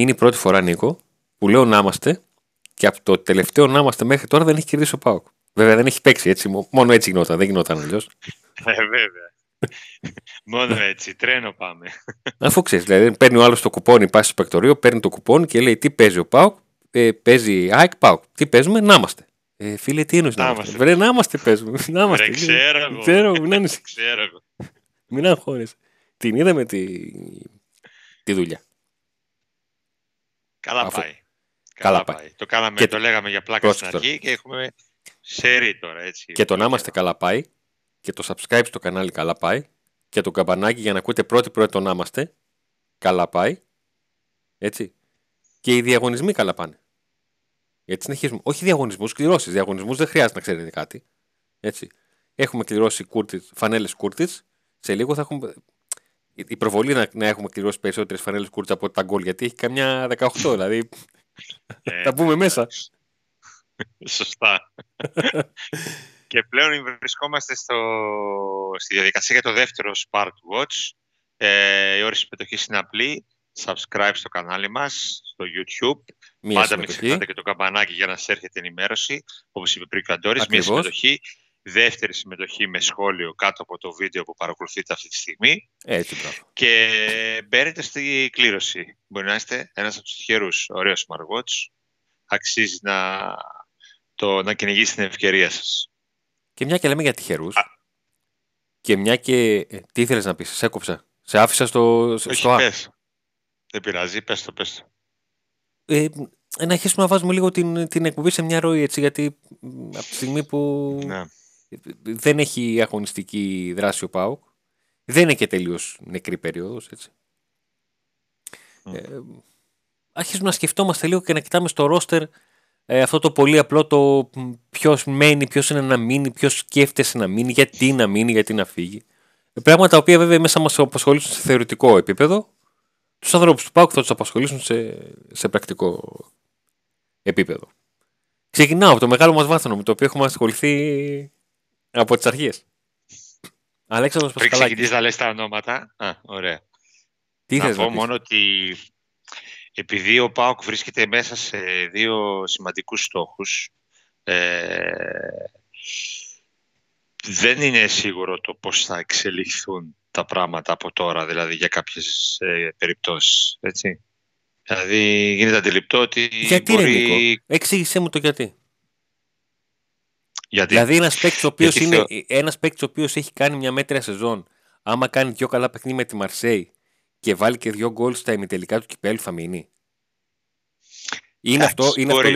Να είμαστε. Είναι η πρώτη φορά, Νίκο, που λέω να είμαστε και από το τελευταίο να είμαστε μέχρι τώρα δεν έχει κερδίσει ο Πάοκ. Βέβαια δεν έχει παίξει έτσι. Μόνο έτσι γινόταν. Δεν γινόταν αλλιώς. Ε, βέβαια. Μόνο έτσι. Τρένο πάμε. Αφού ξέρεις, δηλαδή παίρνει ο άλλος το κουπόνι, πάει στο παικτορείο, παίρνει το κουπόνι και λέει τι παίζει ο Πάοκ. Ε, παίζει ΑΕΚ Πάοκ. Τι παίζουμε, να είμαστε. Ε, φίλε, τι εννοείς να είμαστε; Βρε, να είμαστε παίζουμε. Να είμαστε. Ρε, ξέρω εγώ. Ξέρω, μην ξέρω εγώ. Μην αγχώνεσαι. Την είδαμε τη, τη δουλειά. Καλά Αφού... πάει. Καλά, πάει. Το, κάναμε, και... το λέγαμε για πλάκα στην αρχή και έχουμε σερί τώρα. Έτσι. Και το να είμαστε καλά πάει και το subscribe στο κανάλι καλά πάει και το καμπανάκι για να ακούτε πρώτη πρώτη το να είμαστε καλά πάει. Έτσι. Και οι διαγωνισμοί καλά πάνε. Γιατί συνεχίζουμε. Όχι διαγωνισμούς, κληρώσεις. Διαγωνισμούς δεν χρειάζεται να ξέρετε κάτι. Έτσι. Έχουμε κληρώσει φανέλες κούρτη. Σε λίγο θα έχουμε. Η προβολή να, να έχουμε κληρώσεις περισσότερες φανέλε κούρτη από τα γκολ. Γιατί έχει καμιά 18. δηλαδή. Ε, θα μπούμε μέσα. Σωστά. και πλέον βρισκόμαστε στο, στη διαδικασία για το δεύτερο Spark Watch. Ε, η όρη συμμετοχή είναι απλή. Subscribe στο κανάλι μας, στο YouTube. Μία Πάντα μην ξεχνάτε και το καμπανάκι για να σας έρχεται ενημέρωση. Όπως είπε πριν ο Αντόρης, μία συμμετοχή. Δεύτερη συμμετοχή με σχόλιο κάτω από το βίντεο που παρακολουθείτε αυτή τη στιγμή. Έτσι, πράγμα. Και μπαίνετε στη κλήρωση. Μπορεί να είστε ένας από τους τυχερούς. Ωραίος smartwatch. Αξίζει να, το, να κυνηγήσει την ευκαιρία σας. Και μια και λέμε για τυχερούς. Και μια και... Ε, τι ήθελες να πεις, σε έκοψα. Σε άφησα στο... Όχι, στο... πες. Δεν πειράζει, πες το, πες το. Ε, να αρχίσουμε να βάζουμε λίγο την, την εκπομπή σε μια ροή, έτσι, γιατί από τη στιγμή που ναι. Δεν έχει αγωνιστική δράση ο ΠΑΟΚ, δεν είναι και τελείως νεκρή περίοδος, έτσι. Mm. Ε, αρχίζουμε να σκεφτόμαστε λίγο και να κοιτάμε στο ρόστερ ε, αυτό το πολύ απλό το ποιος μένει, ποιος είναι να μείνει, ποιος σκέφτεσαι να μείνει, γιατί να μείνει, γιατί να φύγει. Ε, πράγματα τα οποία βέβαια μέσα μας απασχολήσουν σε θεωρητικό επίπεδο. Τους ανθρώπους του ΠΑΟΚ θα τους απασχολήσουν σε, σε πρακτικό επίπεδο. Ξεκινάω από το μεγάλο μας βάθρο με το οποίο έχουμε ασχοληθεί από τις αρχές. Αλέξανδρος Πριν ξεκινήσεις να λες τα ονόματα. Α, ωραία. Τι να πω μόνο ότι επειδή ο ΠΑΟΚ βρίσκεται μέσα σε δύο σημαντικούς στόχους, ε, δεν είναι σίγουρο το πώς θα εξελιχθούν τα πράγματα από τώρα, δηλαδή για κάποιες ε, περιπτώσεις, έτσι. Δηλαδή γίνεται αντιληπτό ότι γιατί μπορεί... Νίκο, εξήγησέ μου το γιατί. Γιατί. Δηλαδή ένας παίκτης ο οποίος, είναι, ένας παίκτης ο οποίος έχει κάνει μια μέτρια σεζόν, άμα κάνει δυο καλά παιχνίδια με τη Μαρσέη και βάλει και δύο γκολ στα ημιτελικά του κυπέλου θα μείνει. Είναι αυτό, είναι αυτό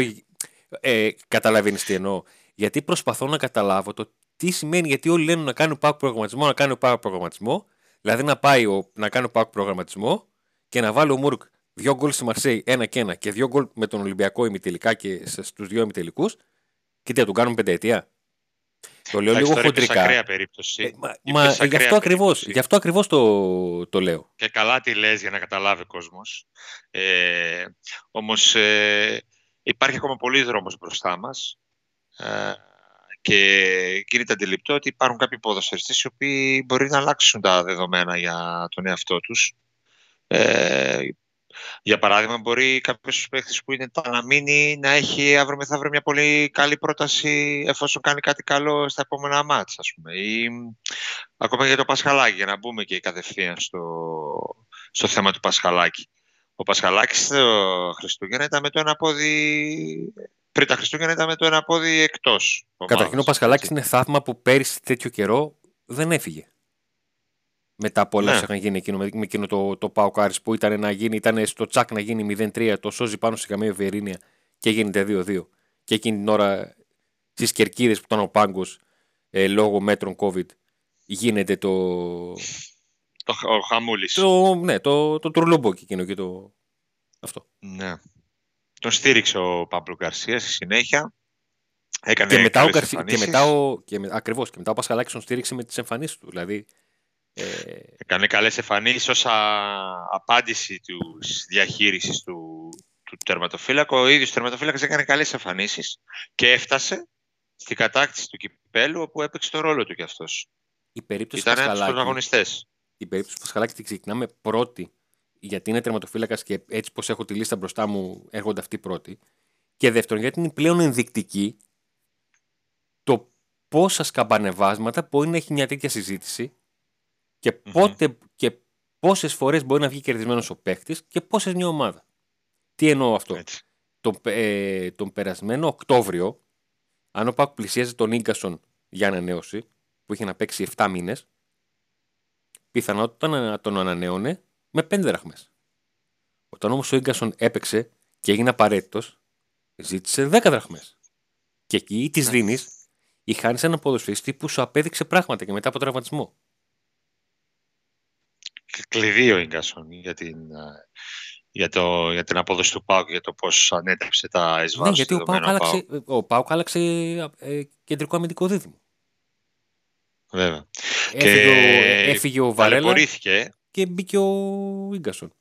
ε, καταλαβαίνεις τι εννοώ. Γιατί προσπαθώ να καταλάβω το τι σημαίνει, γιατί όλοι λένε να κάνω πάω προγραμματισμό, να κάνω πάω προγραμματισμό. Δηλαδή να πάει ο, να κάνω πάω προγραμματισμό και να βάλω ο Μούρκ δύο γκολ στη Μαρσέη, ένα και ένα, και δύο γκολ με τον Ολυμπιακό ημιτελικά και στους δύο ημιτελικούς. Και τι θα του κάνουν πενταετία; Το λέω λίγο χοντρικά. ακραία περίπτωση. Ε, μα, μα γι' αυτό ακριβώς, γι αυτό ακριβώς το, το λέω. Και καλά τι λες για να καταλάβει ο κόσμος. Ε, όμως ε, υπάρχει ακόμα πολύ δρόμος μπροστά μας. Ε, και γίνεται αντιληπτό ότι υπάρχουν κάποιοι ποδοσφαιριστές οι οποίοι μπορεί να αλλάξουν τα δεδομένα για τον εαυτό τους. Ε, για παράδειγμα, μπορεί κάποιος παίχτη που είναι να μείνει να έχει αύριο μεθαύριο μια πολύ καλή πρόταση εφόσον κάνει κάτι καλό στα επόμενα μάτια, ας πούμε. Ή ακόμα για το Πασχαλάκι, για να μπούμε και κατευθείαν στο, στο θέμα του Πασχαλάκη. Ο Πασχαλάκης στο Χριστούγεννα ήταν με το ένα πόδι. Πριν τα Χριστούγεννα ήταν με το ένα πόδι εκτός. Καταρχήν, ο Πασχαλάκης είναι θαύμα που πέρυσι τέτοιο καιρό δεν έφυγε μετά από όλα ναι. όσα είχαν γίνει εκείνο, με, εκείνο το, το Πάο Κάρις που ήταν, να γίνει, ήταν στο τσακ να γίνει 0-3, το σώζει πάνω σε καμία ευερήνεια και γίνεται 2-2. Και εκείνη την ώρα στις κερκίδες που ήταν ο πάγκος ε, λόγω μέτρων COVID γίνεται το. Το ο χαμούλης. Το, ναι, το, το τουρλούμποκι εκείνο και το. Αυτό. Ναι. Τον στήριξε ο Παύλο Γκαρσίας στη συνέχεια. Έκανε και μετά ο Γκαρσία. Και μετά ο, και με, ακριβώς, και μετά ο Πασχαλάκης τον στήριξε με τις εμφανίσεις του. Δηλαδή ε... Έκανε καλές εμφανίσεις ως απάντηση τους διαχείρισης του, του τερματοφύλακου. Ο ίδιος τερματοφύλακας έκανε καλές εμφανίσεις και έφτασε στην κατάκτηση του κυπέλου όπου έπαιξε το ρόλο του κι αυτός. Η περίπτωση Ήταν ένας πρωταγωνιστές. Η περίπτωση του Πασχαλάκη την ξεκινάμε πρώτη γιατί είναι τερματοφύλακας και έτσι πως έχω τη λίστα μπροστά μου έρχονται αυτοί πρώτοι. Και δεύτερον, γιατί είναι πλέον ενδεικτική το πόσα σκαμπανεβάσματα μπορεί να έχει μια τέτοια συζήτηση και, πότε, και πόσες φορές μπορεί να βγει κερδισμένος ο παίχτη και πόσες μια ομάδα. Τι εννοώ αυτό; Τον, ε, τον περασμένο Οκτώβριο, αν ο Πάκ πλησίαζε τον γκασον για ανανέωση, που είχε να παίξει 7 μήνες, πιθανότητα να τον ανανέωνε με 5 δραχμές. Όταν όμως ο γκασον έπαιξε και έγινε απαραίτητος, ζήτησε 10 δραχμές. Και εκεί ή τις ναι. δίνεις ή χάνει έναν ποδοσφαιριστή που σου απέδειξε πράγματα και μετά από τραυματισμό. Κλειδί ο γκασον για την, για, το, για την απόδοση του Πάουκ, για το πώς ανέτρεψε τα εισβάρους. Ναι, γιατί ο Πάουκ άλλαξε, ο Πάουκ άλλαξε ε, κεντρικό αμυντικό δίδυμο. Βέβαια. Έφυγε, και... ο, έφυγε ο Βαρέλα και μπήκε ο Ίγκασον.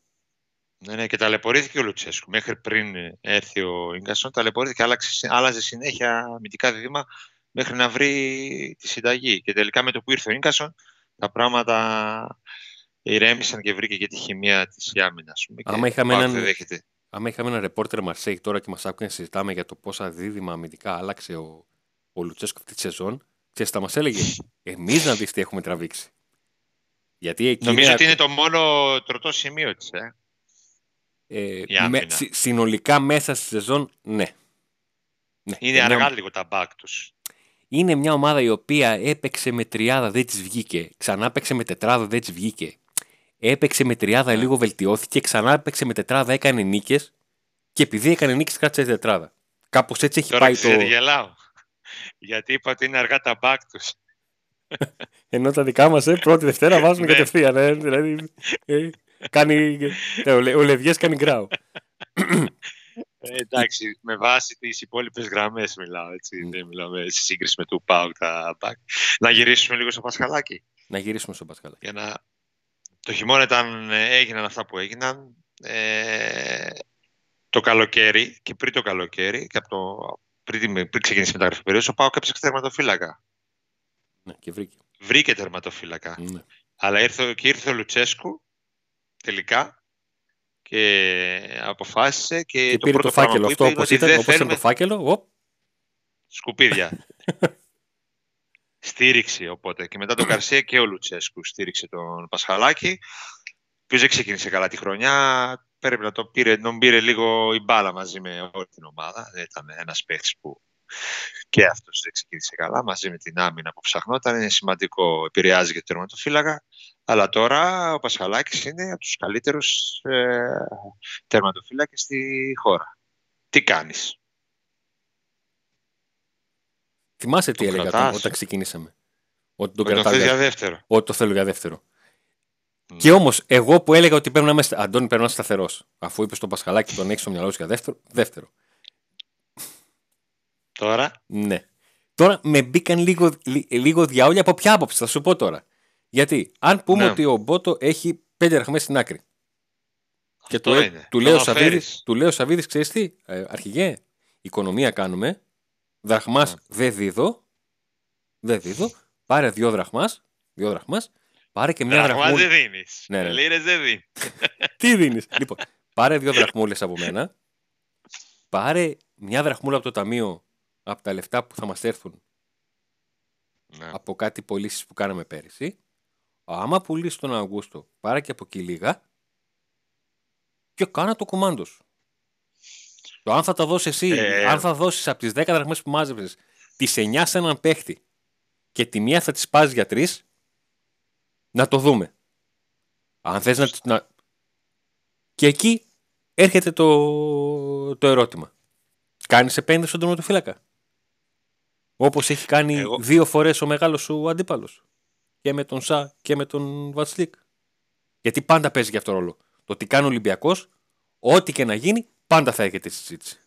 Ναι, ναι, και ταλαιπωρήθηκε ο Λουτσέσκου. Μέχρι πριν έρθει ο Ίγκασον, ταλαιπωρήθηκε, άλλαξε, άλλαζε συνέχεια αμυντικά δίδυμα μέχρι να βρει τη συνταγή. Και τελικά με το που ήρθε ο Ίγκασον, τα πράγματα ηρέμησαν και βρήκε και τη χημεία της άμυνα. Άμα είχαμε έναν, άμα είχαμε ένα ρεπόρτερ Μαρσέη τώρα και μας άκουγε να συζητάμε για το πόσα δίδυμα αμυντικά άλλαξε ο, ο Λουτσέσκο αυτή τη σεζόν, ξέρεις, θα μας έλεγε εμείς να δεις τι έχουμε τραβήξει. Γιατί εκεί Νομίζω ότι είναι το μόνο τροτό σημείο της. Ε. Ε, με, συνολικά μέσα στη σεζόν, ναι. ναι. Είναι αργά λίγο τα μπακ τους. Είναι μια ομάδα η οποία έπαιξε με τριάδα, δεν της βγήκε. Ξανά έπαιξε με τετράδα, δεν της βγήκε. Έπαιξε με τριάδα, yeah. Ναι. λίγο βελτιώθηκε. Ξανά έπαιξε με τετράδα, έκανε νίκες. Και επειδή έκανε νίκες, κράτησε τετράδα. Κάπως έτσι έχει Τώρα πάει το. γελάω. Γιατί είπα ότι είναι αργά τα μπακ τους. Ενώ τα δικά μας, ε, πρώτη Δευτέρα βάζουμε ναι. κατευθείαν. Ε, δηλαδή, ε, κάνει, ε, ο, ο Λευγιές κάνει γκράου. Ε, εντάξει, με βάση τις υπόλοιπες γραμμές μιλάω. Έτσι, Δεν μιλάω με σύγκριση με του Πάου τα μπακ. Να γυρίσουμε λίγο στο Πασχαλάκι. Να γυρίσουμε στο Πασχαλάκι. Για να... Το χειμώνα ήταν, έγιναν αυτά που έγιναν. Ε, το καλοκαίρι και πριν το καλοκαίρι, και από το, πριν, πριν ξεκινήσει η μεταγραφή περίοδος, ο Πάου έπαιξε τερματοφύλακα. Ναι, και βρήκε. Βρήκε τερματοφύλακα. Ναι. Αλλά ήρθε, και ήρθε ο Λουτσέσκου τελικά και αποφάσισε και, και το πήρε το φάκελο αυτό όπως ήταν, όπως ήταν το φάκελο. Οπ. Σκουπίδια. στήριξη οπότε. Και μετά τον Καρσία και ο Λουτσέσκου στήριξε τον Πασχαλάκη. Ο δεν ξεκίνησε καλά τη χρονιά. Πρέπει να το πήρε, τον πήρε λίγο η μπάλα μαζί με όλη την ομάδα. Δεν ήταν ένας παίχτη που και αυτός δεν ξεκίνησε καλά μαζί με την άμυνα που ψαχνόταν. Είναι σημαντικό, επηρεάζει και το τερματοφύλακα. Αλλά τώρα ο Πασχαλάκης είναι από τους καλύτερους ε, τερματοφύλακες στη χώρα. Τι κάνεις; Θυμάσαι τι έλεγα όταν, όταν ξεκινήσαμε; Ότι τον κρατάω για δεύτερο. Ότι το θέλω για δεύτερο. Mm. Και όμως, εγώ που έλεγα ότι πρέπει να είμαι. Αντώνη, πρέπει να είσαι σταθερός. Αφού είπες στον Πασχαλάκη τον έχεις στο μυαλό σου για δεύτερο. Δεύτερο. Τώρα; Ναι. Τώρα με μπήκαν λίγο, λίγο διάολια από ποια άποψη, θα σου πω τώρα. Γιατί, αν πούμε ναι. ότι ο Μπότο έχει πέντε ραχμέ στην άκρη. και το, είναι. του, λέει Σαββίδης, του λέω Σαββίδης, ξέρεις τι, ε, αρχηγέ, οικονομία κάνουμε, δραχμάς ναι. δεν δίδω, δεν δίδω, πάρε δύο δραχμάς, δύο δραχμάς, πάρε και μια δραχμούλα. δεν δίνεις, ναι, ναι. λίρες δεν δίνεις. τι δίνεις, λοιπόν, πάρε δύο δραχμούλες από μένα, πάρε μια δραχμούλα από το ταμείο, από τα λεφτά που θα μας έρθουν, ναι. από κάτι πωλήσεις που κάναμε πέρυσι, άμα πουλήσεις τον Αυγούστο, πάρε και από εκεί λίγα και κάνα το κουμάντος σου. Το αν θα τα δώσεις εσύ, ε... αν θα δώσεις από τις 10 δραχμές που μάζεψες, τις 9 σε έναν παίχτη και τη μία θα τις πας για τρεις, να το δούμε. Αν θες να, να. Και εκεί έρχεται το, το ερώτημα. Κάνεις επένδυση στον τερματοφύλακα. Όπως έχει κάνει Εγώ... δύο φορές ο μεγάλος σου αντίπαλος και με τον Σα και με τον Βασλίκ. Γιατί πάντα παίζει για αυτό το ρόλο. Το τι κάνει ο Ολυμπιακός, ό,τι και να γίνει, πάντα θα έχετε συζήτηση.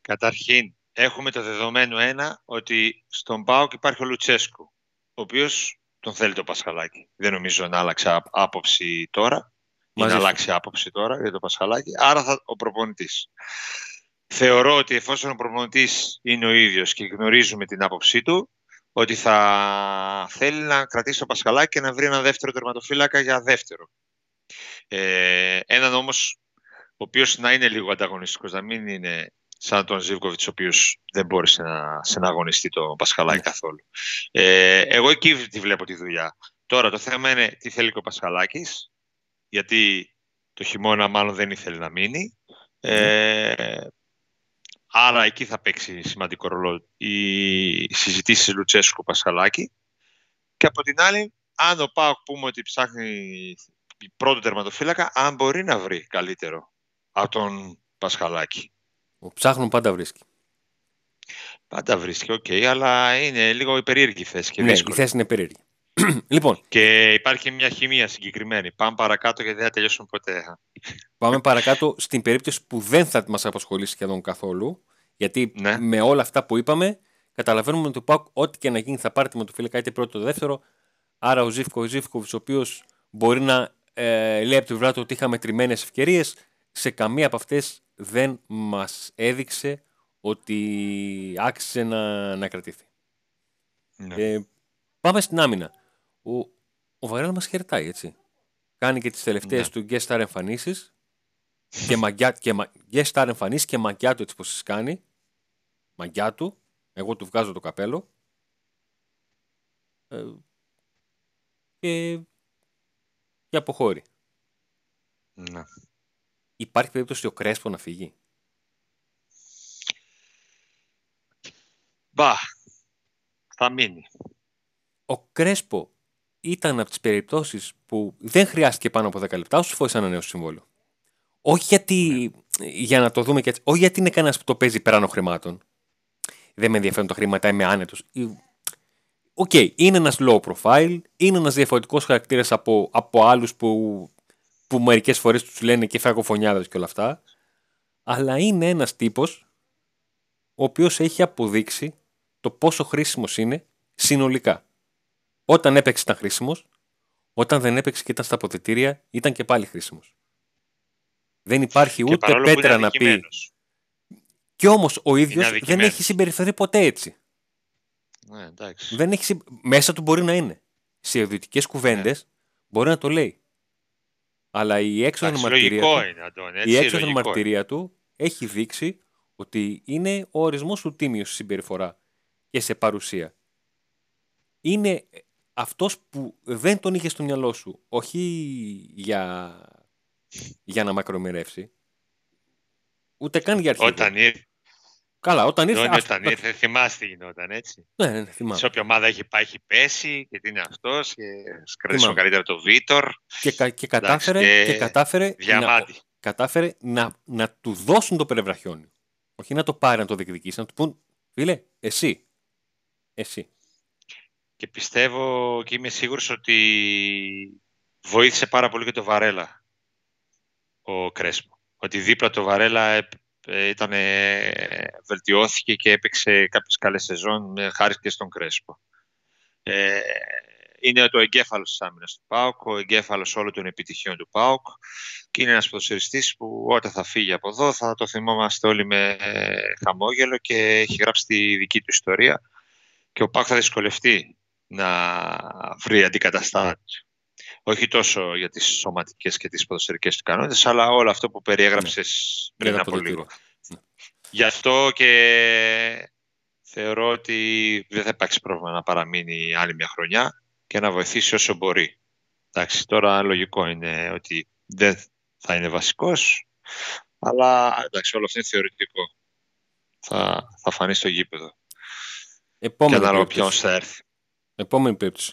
Καταρχήν, έχουμε το δεδομένο ένα ότι στον Πάοκ υπάρχει ο Λουτσέσκου, ο οποίος τον θέλει το Πασχαλάκι. Δεν νομίζω να άλλαξε άποψη τώρα. Ή να αλλάξει άποψη τώρα για το Πασχαλάκι. Άρα θα, ο προπονητής. Θεωρώ ότι εφόσον ο προπονητής είναι ο ίδιος και γνωρίζουμε την άποψή του, ότι θα θέλει να κρατήσει το Πασχαλάκι και να βρει ένα δεύτερο τερματοφύλακα για δεύτερο. Ε, έναν όμως ο οποίος να είναι λίγο ανταγωνιστικός, να μην είναι σαν τον Ζίβκοβιτς, ο οποίος δεν μπόρεσε να, σε να αγωνιστεί το Πασχαλάκη ναι. καθόλου. Ε, εγώ εκεί τη βλέπω τη δουλειά. Τώρα το θέμα είναι τι θέλει και ο Πασχαλάκης, γιατί το χειμώνα μάλλον δεν ήθελε να μείνει. Ε, άρα εκεί θα παίξει σημαντικό ρόλο η συζήτηση Λουτσέσκου Πασχαλάκη. Και από την άλλη, αν ο Πάοκ πούμε ότι ψάχνει πρώτο τερματοφύλακα, αν μπορεί να βρει καλύτερο από τον Πασχαλάκη. Ο ψάχνων πάντα βρίσκει. Πάντα βρίσκει, OK, okay, αλλά είναι λίγο υπερίεργη η θέση και ναι, η θέση είναι περίεργη. λοιπόν. Και υπάρχει μια χημεία συγκεκριμένη. Πάμε παρακάτω γιατί δεν θα τελειώσουμε ποτέ. Πάμε παρακάτω στην περίπτωση που δεν θα μας απασχολήσει σχεδόν καθόλου. Γιατί ναι. με όλα αυτά που είπαμε, καταλαβαίνουμε ότι το ό,τι και να γίνει θα πάρει το φιλικά είτε πρώτο είτε δεύτερο. Άρα ο Ζήφκο, ο Ζήφκοβιτ, ο οποίος μπορεί να ε, λέει από τη βράδυ ότι είχαμε τριμμένες ευκαιρίες, σε καμία από αυτές δεν μας έδειξε ότι άξιζε να, να κρατηθεί. Ναι. Ε, πάμε στην άμυνα. Ο, ο Βαρέλα μας χαιρετάει, έτσι. Κάνει και τις τελευταίες ναι. του guest star εμφανίσεις και, μαγιά, και guest star εμφανίσεις και μαγιά του έτσι πως τις κάνει. Μαγιά του. Εγώ του βγάζω το καπέλο. Ε, και, και αποχώρη. Ναι. Υπάρχει περίπτωση ο Κρέσπο να φύγει; Μπα, θα μείνει. Ο Κρέσπο ήταν από τις περιπτώσεις που δεν χρειάστηκε πάνω από 10 λεπτά, όσον αφορά σε ένα νέο συμβόλαιο. Όχι γιατί, για να το δούμε και έτσι, όχι γιατί είναι κανένας που το παίζει υπεράνω χρημάτων. Δεν με ενδιαφέρουν τα χρήματα, είμαι άνετος. OK, okay, είναι ένας low profile, είναι ένας διαφορετικός χαρακτήρας από, από άλλους που, που μερικές φορές τους λένε και φαγοφωνιάδε και όλα αυτά. Αλλά είναι ένας τύπος ο οποίος έχει αποδείξει το πόσο χρήσιμος είναι συνολικά. Όταν έπαιξε ήταν χρήσιμος, όταν δεν έπαιξε και ήταν στα αποδητήρια ήταν και πάλι χρήσιμος. Δεν υπάρχει ούτε πέτρα να πει. Κι όμως ο ίδιος δεν έχει συμπεριφερθεί ποτέ έτσι. Ναι, δεν έχει, μέσα του μπορεί να είναι. Σε ιδιωτικές κουβέντες ναι. μπορεί να το λέει. Αλλά η έξοδο μαρτυρία, του, η μαρτυρία του έχει δείξει ότι είναι ο ορισμός του τίμιου στη συμπεριφορά και σε παρουσία. Είναι αυτός που δεν τον είχες στο μυαλό σου, όχι για, για να μακρομερεύσει, ούτε καν για αρχή. Όταν ήρθε. Καλά, όταν ήρθε. Όταν, όταν ήρθε, θυμάσαι τι γινόταν, έτσι. Ναι, ναι, θυμάμαι. Σε όποια ομάδα έχει πάει, έχει πέσει και τι είναι αυτός. Και σκρέσω καλύτερα το Βίτορ. Και, και, κατάφερε, και, και κατάφερε, να, κατάφερε να, να του δώσουν το περευραχιόνι. Όχι να το πάρει να το διεκδικήσει, να του πούν, φίλε, εσύ. Εσύ. Και πιστεύω και είμαι σίγουρος ότι βοήθησε πάρα πολύ και το Βαρέλα ο Κρέσπο. Ότι δίπλα το Βαρέλα ε, ήταν, βελτιώθηκε και έπαιξε κάποιες καλές σεζόν χάρη και στον Κρέσπο. Ε, είναι το εγκέφαλος της άμυνας του ΠΑΟΚ, ο εγκέφαλος όλων των επιτυχιών του ΠΑΟΚ και είναι ένας ποδοσφαιριστής που όταν θα φύγει από εδώ θα το θυμόμαστε όλοι με χαμόγελο και έχει γράψει τη δική του ιστορία και ο ΠΑΟΚ θα δυσκολευτεί να βρει αντικαταστάτη. Όχι τόσο για τις σωματικές και τις ποδοσφαιρικές του ικανότητες, αλλά όλο αυτό που περιέγραψες ναι. πριν από λίγο. Ναι. Γι' αυτό και θεωρώ ότι δεν θα υπάρξει πρόβλημα να παραμείνει άλλη μια χρονιά και να βοηθήσει όσο μπορεί. Εντάξει, τώρα λογικό είναι ότι δεν θα είναι βασικός, αλλά εντάξει, όλο αυτό είναι θεωρητικό. Θα, θα φανεί στο γήπεδο. Επόμενη και να ποιος θα έρθει. Επόμενη περίπτωση.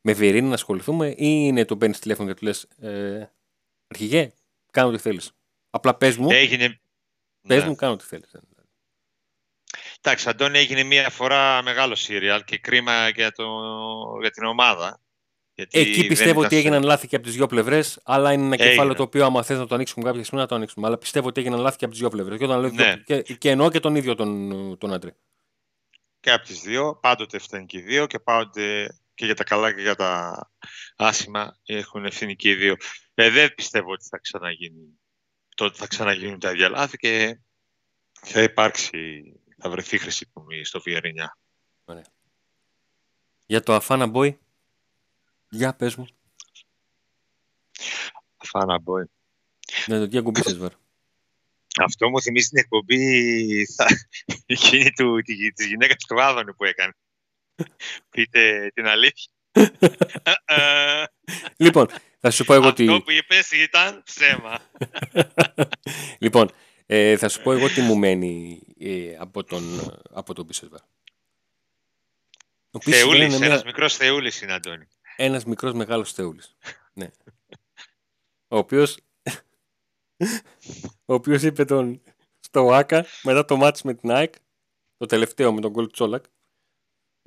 Με Βιερίνη να ασχοληθούμε ή είναι το παίρνεις τηλέφωνο και του λες ε, Αρχηγέ, κάνω τι θέλεις. Απλά πες μου. Έγινε. Πες μου, κάνω τι θέλεις. Εντάξει, Αντώνη έγινε μία φορά μεγάλο σύριαλ και κρίμα για, το, για την ομάδα. Γιατί Εκεί πιστεύω ότι έγιναν λάθη και από τις δύο πλευρές, αλλά είναι ένα Έγινε. κεφάλαιο το οποίο, άμα θες να το ανοίξουμε κάποια στιγμή, να το ανοίξουμε. Αλλά πιστεύω ότι έγιναν λάθη και από τις δύο πλευρές. Και, ναι. και, και εννοώ και τον ίδιο τον, τον άντρε. Και από τις δύο, πάντοτε φταίνει και οι δύο και πάντοτε και για τα καλά και για τα άσημα έχουν ευθύνη και οι δύο. Ε, δεν πιστεύω ότι θα ξαναγίνει. Τότε θα ξαναγίνουν τα ίδια λάθη και θα υπάρξει, θα βρεθεί χρυσή τομή στο Βιερίνια. Για το Αφάνα Boy, για πες μου. Φαναμπόι. Ναι, το τι ακουμπήσεις βαρ. Αυτό μου θυμίζει την εκπομπή θα... εκείνη του, τη, της γυναίκας του Άδωνη που έκανε. Πείτε την αλήθεια. λοιπόν, θα σου πω εγώ Αυτό τι... που είπες ήταν ψέμα. λοιπόν, ε, θα σου πω εγώ τι μου μένει ε, από τον, από τον Μπίσεσβαρ. Ο Μπίσεσβαρ Θεούλης, είναι ένας μια- μικρός θεούλης είναι, Αντώνη. ένας μικρός μεγάλος θεούλης. ναι. Ο οποίος, ο οποίος είπε τον, στο ΟΑΚΑ μετά το μάτς με την ΑΕΚ, το τελευταίο με τον γκολ Τσόλακ,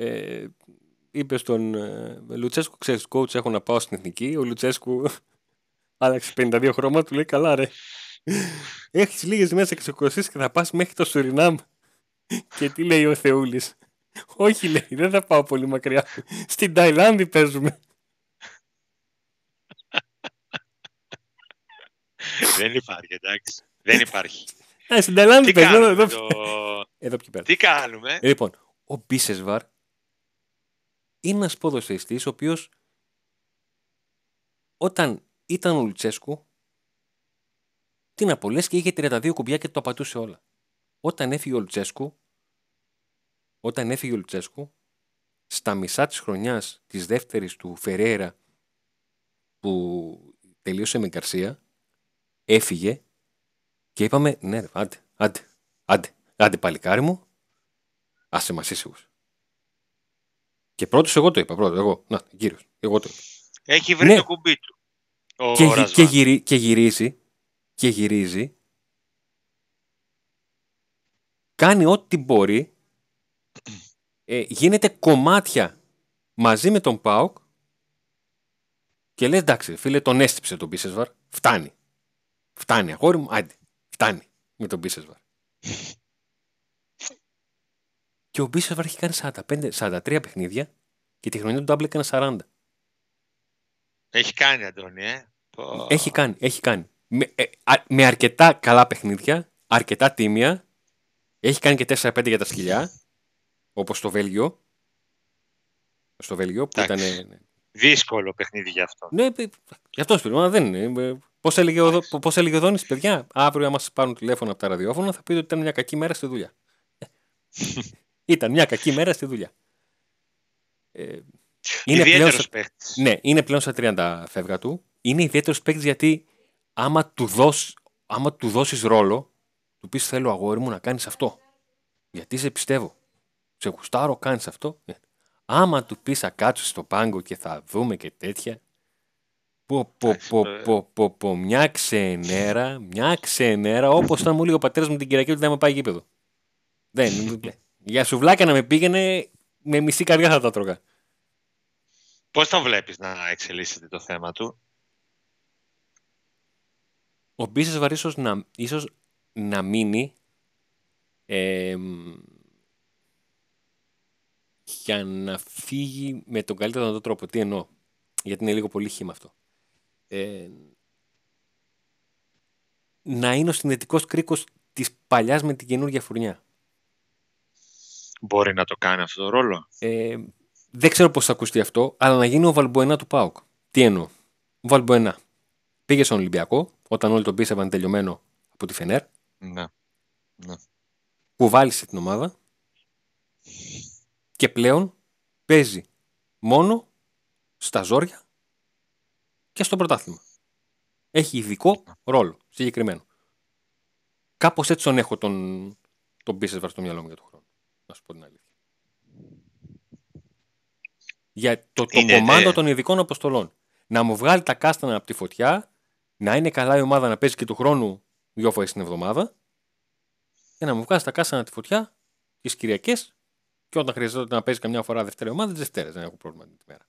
ε, είπε στον ε, Λουτσέσκου, ξέρεις coach έχω να πάω στην εθνική, ο Λουτσέσκου άλλαξε 52 χρώμα, του λέει καλά ρε. Έχεις λίγες μέρες εξοκοσίες και θα πας μέχρι το Σουρινάμ. και τι λέει ο Θεούλης. Όχι λέει, δεν θα πάω πολύ μακριά. Στην Ταϊλάνδη παίζουμε. Δεν υπάρχει, εντάξει. Δεν υπάρχει. Α, στην Ταϊλάνδη Τι παίζουμε. κάνουμε, Εδώ, το... εδώ πιο πέρα. Τι κάνουμε; Ε, Λοιπόν, ο Μπίσεσβαρ είναι ένας ποδοσφαιριστής ο οποίος όταν ήταν ο Λουτσέσκου τι να πω, λες και είχε 32 κουμπιά και το απατούσε όλα. Όταν έφυγε ο Λουτσέσκου όταν έφυγε ο Λουτσέσκου στα μισά της χρονιάς της δεύτερης του Φερέρα που τελείωσε με Γκαρσία έφυγε και είπαμε ναι ρε, άντε, άντε, άντε, άντε παλικάρι μου άσε μας ήσυχος. Και πρώτος εγώ το είπα, πρώτος, εγώ, να, κύριος, εγώ το είπα. Έχει βρει Ναι. το κουμπί του. Ο και, γυ- Ρασβάν. και, γυρι- και γυρίζει και γυρίζει κάνει ό,τι μπορεί ε, γίνεται κομμάτια μαζί με τον ΠΑΟΚ και λέει εντάξει φίλε τον έστυψε τον Μπίσεσβαρ φτάνει φτάνει αγόρι μου άντε φτάνει με τον Μπίσεσβαρ και ο Μπίσεσβαρ έχει κάνει 45, 43 παιχνίδια και τη χρονιά του Ντάμπλ έκανε 40 Έχει κάνει, Αντώνη, ε. Πω. Έχει κάνει, έχει κάνει. Με, ε, α- με αρκετά καλά παιχνίδια, αρκετά τίμια. Έχει κάνει και 4-5 για τα σκυλιά. Όπως στο Βέλγιο. Στο Βέλγιο που ήταν. Εντάξει. Ναι, Δύσκολο παιχνίδι γι' αυτό. ναι ε, γι' αυτό σου λέω, μα δεν είναι. Πώς έλεγε, ο, Δο- πώς έλεγε ο Δόνης, παιδιά, αύριο άμα σας πάρουν τηλέφωνο από τα ραδιόφωνα θα πείτε ότι ήταν μια κακή μέρα στη δουλειά. Ε, ήταν μια κακή μέρα στη δουλειά. Ε, είναι πλέον, Ιδιαίτερος στα- παίχτης. ναι, είναι πλέον στα 30 φεύγα του. Είναι ιδιαίτερος παίκτης γιατί άμα του, δώσεις, άμα του δώσεις ρόλο, του πεις θέλω αγόρι μου να κάνεις αυτό. Γιατί σε πιστεύω. Σε γουστάρω, κάνεις αυτό. Ε. Άμα του πεις θα κάτσω στο πάγκο και θα δούμε και τέτοια. Πω, πω, Εντάξει, πω, το- πω, πω, πω, μια ξενέρα, μια ξενέρα, όπως ήταν μου λέει ο πατέρας μου την Κυριακή ότι δεν με πάει γήπεδο. Δεν, δεν. Για σουβλάκια να με πήγαινε, με μισή καρδιά θα τα τρώγα. Πώς τον βλέπεις να εξελίσσεται το θέμα του; ο Μπίσεσβαρ ίσως να, ίσως να μείνει ε, μ, για να φύγει με τον καλύτερο δυνατό τρόπο. Τι εννοώ. Γιατί είναι λίγο πολύ χύμα αυτό. Ε, να είναι ο συνδετικός κρίκος της παλιάς με την καινούργια φουρνιά. Μπορεί να το κάνει αυτό το ρόλο; Ε, δεν ξέρω πώς θα ακουστεί αυτό, αλλά να γίνει ο Βαλμποενά του ΠΑΟΚ. Τι εννοώ; Ο Βαλμποενά πήγε στον Ολυμπιακό, όταν όλοι τον πίστευαν τελειωμένο από τη Φενέρ, Ναι. που βάλισε την ομάδα και πλέον παίζει μόνο στα ζόρια και στο πρωτάθλημα. Έχει ειδικό ρόλο, συγκεκριμένο. Κάπως έτσι τον έχω τον, τον Μπίσεσβαρ στο μυαλό μου για τον χρόνο. Να σου πω την αλήθεια. Για το, το Είναι, κομμάτι ε, των ειδικών αποστολών. Να μου βγάλει τα κάστανα από τη φωτιά, να είναι καλά η ομάδα να παίζει και του χρόνου δυο φορές την εβδομάδα και να μου βγάζει τα κάστανα από τη φωτιά τις Κυριακές και όταν χρειαζόταν να παίζει καμιά φορά Δευτέρα ομάδα, τις Δευτέρες. Δεν έχω πρόβλημα την μέρα.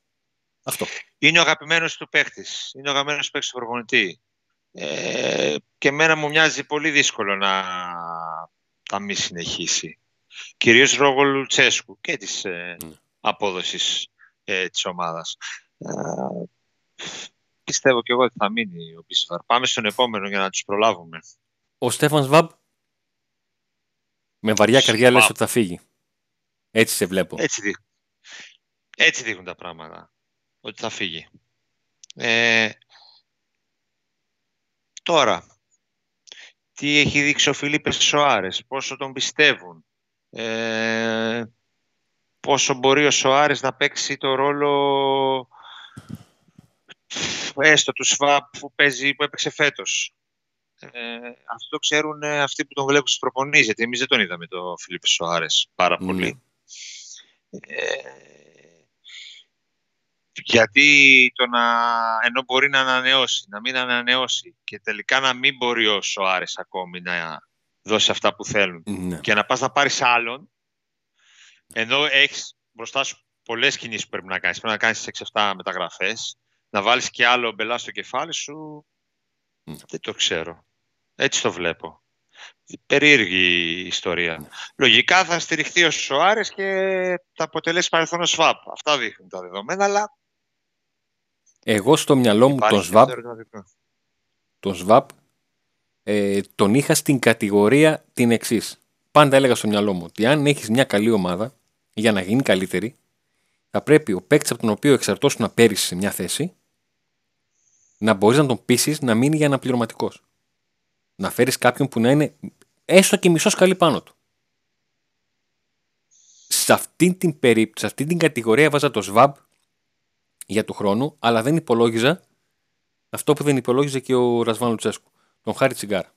Αυτό. Είναι ο αγαπημένος του παίχτης. Είναι ο αγαπημένος παίχτης του προπονητή. Ε, και εμένα μου μοιάζει πολύ δύσκολο να τα μη συνεχίσει. Κυρίως λόγω Λουτσέσκου και της ε, Ναι. απόδοσης ε, της ομάδας. Ε, πιστεύω και εγώ ότι θα μείνει ο Μπίσβαρ. Πάμε στον επόμενο για να τους προλάβουμε. Ο Στέφαν Σβάμπ με βαριά καρδιά λες Σβάμπ. ότι θα φύγει. Έτσι σε βλέπω. Έτσι δείχνουν. Έτσι δείχνουν τα πράγματα. Ότι θα φύγει. Ε, Τώρα, τι έχει δείξει ο Φιλίππε Σοάρες, πόσο τον πιστεύουν, ε, πόσο μπορεί ο Σοάρες να παίξει το ρόλο έστω του ΣΒΑΠ που, παίζει, που έπαιξε φέτος. Ε, αυτό το ξέρουν αυτοί που τον βλέπουν στις προπονήσεις, γιατί εμείς δεν τον είδαμε το Φιλίππε Σοάρες πάρα ναι. πολύ. Ε, γιατί το να, ενώ μπορεί να ανανεώσει, να μην ανανεώσει και τελικά να μην μπορεί ο Σοάρες ακόμη να δώσεις αυτά που θέλουν ναι. και να πας να πάρεις άλλον, ενώ έχεις μπροστά σου πολλές κινήσεις που πρέπει να κάνεις, πρέπει να κάνεις 6-7 μεταγραφές, να βάλεις και άλλο μπελά στο κεφάλι σου, δεν το ξέρω. Έτσι το βλέπω. Περίεργη ιστορία. Ναι. Λογικά θα στηριχθεί ο Σοάρες και θα αποτελέσει παρελθόν ο ΣΒΑΠ. Αυτά δείχνουν τα δεδομένα, αλλά εγώ στο μυαλό μου τον ΣΒΑΠ, τον ΣΒΑΠ ε, τον είχα στην κατηγορία την εξής. Πάντα έλεγα στο μυαλό μου ότι αν έχεις μια καλή ομάδα για να γίνει καλύτερη, θα πρέπει ο παίκτης από τον οποίο εξαρτώσουν να πέρυσι σε μια θέση να μπορείς να τον πείσεις να μείνει για αναπληρωματικός. Να φέρεις κάποιον που να είναι έστω και μισός καλή πάνω του. Σε αυτή την περίπτωση, σε αυτή την κατηγορία βάζα το ΣΒΑΠ για του χρόνου, αλλά δεν υπολόγιζα αυτό που δεν υπολόγιζε και ο Ρασβάν Λουτσέσκου. Τον Χάρη Τσιγκάρα.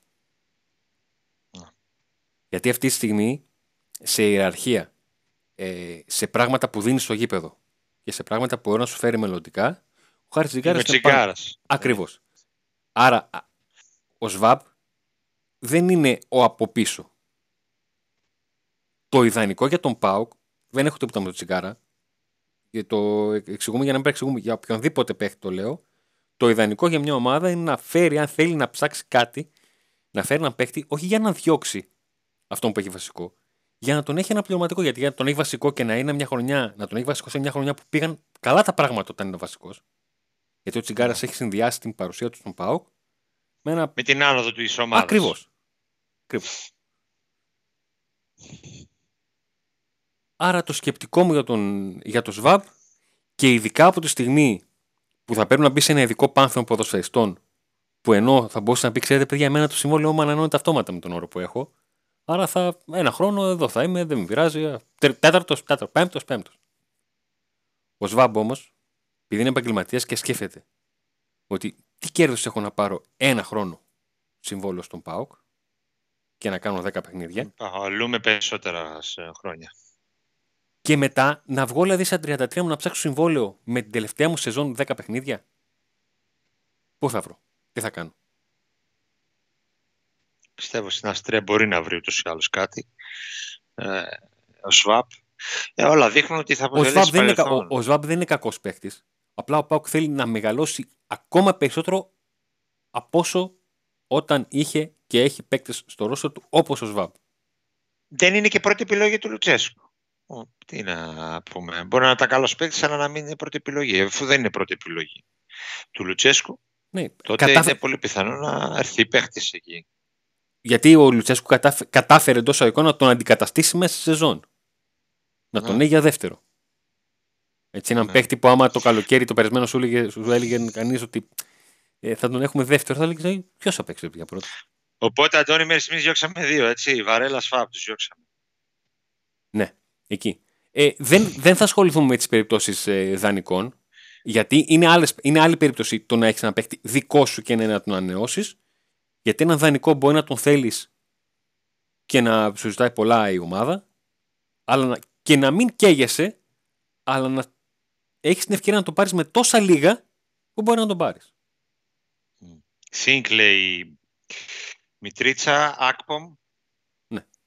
Γιατί αυτή τη στιγμή σε ιεραρχία, ε, σε πράγματα που δίνεις στο γήπεδο και σε πράγματα που μπορεί να σου φέρει μελλοντικά, ο Χάρης Τσιγκάρας είναι πάνω. Ακριβώς. Άρα ο ΣΒΑΠ δεν είναι ο από πίσω. Το ιδανικό για τον Πάουκ δεν έχω τίποτα με τον Τσιγκάρα το εξηγούμε για να μην εξηγούμε για οποιονδήποτε παίχτη το λέω. Το ιδανικό για μια ομάδα είναι να φέρει, αν θέλει να ψάξει κάτι, να φέρει έναν παίχτη, όχι για να διώξει αυτόν που έχει βασικό, για να τον έχει ένα πληρωματικό. Γιατί για να τον έχει βασικό και να είναι μια χρονιά, να τον έχει βασικό σε μια χρονιά που πήγαν καλά τα πράγματα όταν είναι βασικός. Γιατί ο Τσιγκάρας ναι. έχει συνδυάσει την παρουσία του στον ΠΑΟΚ με, ένα... με την άνοδο του ομάδας. Ακριβώς. Άρα το σκεπτικό μου για, τον, για το ΣΒΑΠ και ειδικά από τη στιγμή που θα πρέπει να μπει σε ένα ειδικό πάνθεο ποδοσφαιριστών που ενώ θα μπορούσε να πει, ξέρετε, παιδιά, εμένα το συμβόλαιο μου ανανεώνεται αυτόματα με τον όρο που έχω. Άρα θα ένα χρόνο εδώ θα είμαι, δεν με πειράζει. Τέταρτος, τέταρτος, πέμπτος, πέμπτος. Ο ΣΒΑΜ όμως, επειδή είναι επαγγελματίας και σκέφτεται ότι τι κέρδος έχω να πάρω ένα χρόνο συμβόλαιο στον ΠΑΟΚ και να κάνω 10 παιχνίδια. Αλλού περισσότερα χρόνια και μετά να βγω δηλαδή στα 33 μου να ψάξω συμβόλαιο με την τελευταία μου σεζόν 10 παιχνίδια. Πού θα βρω, τι θα κάνω; Πιστεύω στην Αστρία μπορεί να βρει ούτως ή άλλως κάτι. Ε, ο Σβάπ. Ε, όλα δείχνουν ότι θα αποτελέσει ο Σβάπ, δεν είναι, ο, ο Σβάπ δεν είναι κακός παίχτης. Απλά ο Πάουκ θέλει να μεγαλώσει ακόμα περισσότερο από όσο όταν είχε και έχει παίκτες στο ρόσο του όπως ο Σβάπ. Δεν είναι και πρώτη επιλογή του Λουτσέσκου τι να πούμε. Μπορεί να ήταν καλός παίκτης, αλλά να μην είναι πρώτη επιλογή. Αφού δεν είναι πρώτη επιλογή του Λουτσέσκου, ναι, τότε κατάφε... είναι πολύ πιθανό να έρθει παίκτης εκεί. Γιατί ο Λουτσέσκου κατάφε... κατάφερε εντό αγωγικών να τον αντικαταστήσει μέσα στη σεζόν. Να τον έχει για δεύτερο. Έτσι, έναν ναι. παίκτη που άμα το καλοκαίρι το περασμένο σου έλεγε, σου έλεγε κανείς ότι ε, θα τον έχουμε δεύτερο, θα έλεγε ποιος θα παίξει για πρώτο. Οπότε, Αντώνη, μέχρι στιγμής διώξαμε δύο, έτσι. Βαρέλα Σφάπ τους διώξαμε. Ναι. Εκεί. Ε, δεν, δεν θα ασχοληθούμε με τις περιπτώσεις ε, δανεικών, γιατί είναι, άλλες, είναι άλλη περίπτωση το να έχεις ένα παίχτη δικό σου και να τον ανανεώσεις. Γιατί ένα δανεικό μπορεί να τον θέλεις και να σου ζητάει πολλά η ομάδα, αλλά και να μην καίγεσαι, αλλά να έχεις την ευκαιρία να το πάρεις με τόσα λίγα που μπορεί να τον πάρεις. Σίνκλεϊ, Μητρίτσα, Ακπομ,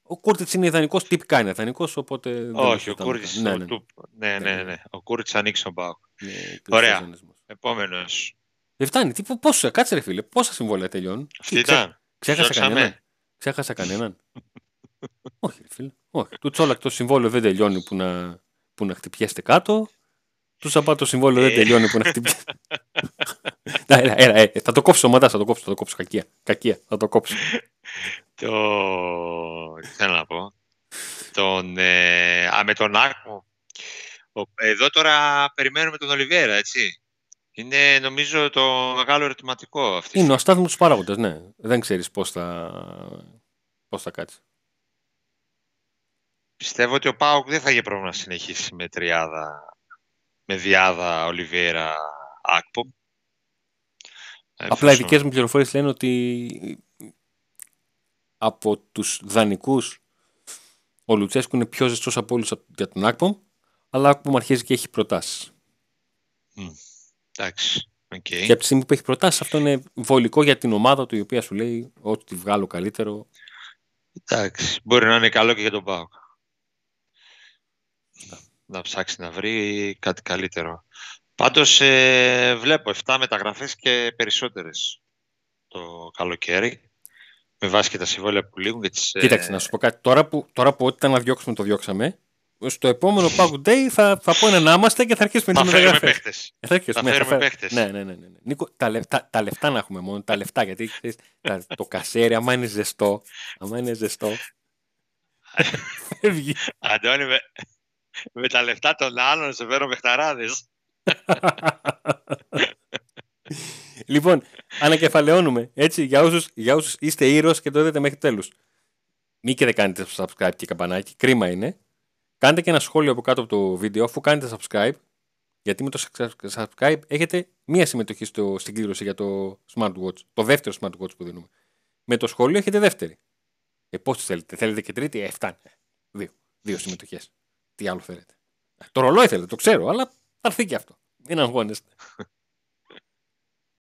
ο Κούρτιτς είναι ιδανικός, τυπικά είναι ιδανικός, οπότε. Όχι, ο Κούρτιτς. Ναι, ναι. ναι, ναι, ναι. Ο Κούρτιτς ανοίξει τον Πάο. Ναι, Ωραία. Επόμενος. Δεν φτάνει. Τι, πόσο, κάτσε ρε φίλε, πόσα συμβόλαια τελειώνουν; Αυτή ήταν. Ξέχασα κανέναν; Ξέχασα κανέναν; Όχι, ρε φίλε. Όχι. Του Τσόλακ το συμβόλαιο δεν τελειώνει που να, που να χτυπιέστε κάτω. Του Σαμπά το συμβόλαιο δεν ε. τελειώνει που να χτυπιέστε. Έλα, έλα, ε, θα το κόψω μαντάς, θα το κόψω, θα το κόψω. Κακία, κακία, θα το κόψω. το... θέλω να πω. Τον, ε... Α, με τον Άκμο. Εδώ τώρα περιμένουμε τον Ολιβέρα, έτσι. Είναι νομίζω το μεγάλο ερωτηματικό αυτής. Είναι ο αστάθμος παράγοντας, ναι. Δεν ξέρεις πώς θα, πώς θα κάτσει. Πιστεύω ότι ο Πάουκ δεν θα είχε πρόβλημα να συνεχίσει με τριάδα, με διάδα Ολιβέρα Άκπομ. Απλά οι δικές μου πληροφορίες λένε ότι από τους δανεικούς ο Λουτσέσκου είναι πιο ζεστός από όλους για τον Άκπομ, αλλά ο Άκπομ αρχίζει και έχει προτάσεις. Mm. Εντάξει. Okay. Και από τη στιγμή που έχει προτάσεις, αυτό είναι βολικό για την ομάδα του, η οποία σου λέει ότι τη βγάλω καλύτερο. Εντάξει. Μπορεί να είναι καλό και για τον Πάοκ. Να ψάξει να βρει κάτι καλύτερο. Πάντως ε, βλέπω 7 μεταγραφές και περισσότερες το καλοκαίρι. Με βάση και τα συμβόλαια που λήγουν. Και τις, ε, Κοίταξε, να σου πω κάτι. Τώρα που, τώρα που ό,τι ήταν να διώξουμε, το διώξαμε στο επόμενο Pack Day θα, θα πω να είμαστε και θα αρχίσουμε να μεταγραφές. παίχτες. Θα, θα ναι, φέρουμε παίχτες. Ναι, ναι, ναι, ναι. Νίκο, τα, λεφτά, τα λεφτά να έχουμε μόνο, τα λεφτά, γιατί τα, το κασέρι, άμα είναι ζεστό, άμα είναι ζεστό, φεύγει. Αντώνη, με, με τα λεφτά των άλλων σε φέρω παιχταράδες. λοιπόν, ανακεφαλαιώνουμε, έτσι, για όσους, για όσους είστε ήρωες και το δείτε μέχρι τέλους. Μη και δεν κάνετε subscribe και καμπανάκι, κρίμα είναι. Κάντε και ένα σχόλιο από κάτω από το βίντεο αφού κάνετε subscribe. Γιατί με το subscribe έχετε μία συμμετοχή στο, στην κλήρωση για το smartwatch. Το δεύτερο smartwatch που δίνουμε. Με το σχόλιο έχετε δεύτερη. Ε, πώ θέλετε, θέλετε και τρίτη, ε, φτάνει. Δύο. Δύο συμμετοχές. Τι άλλο θέλετε. Το ρολόι θέλετε, το ξέρω, αλλά θα έρθει και αυτό. Μην αγχώνεστε.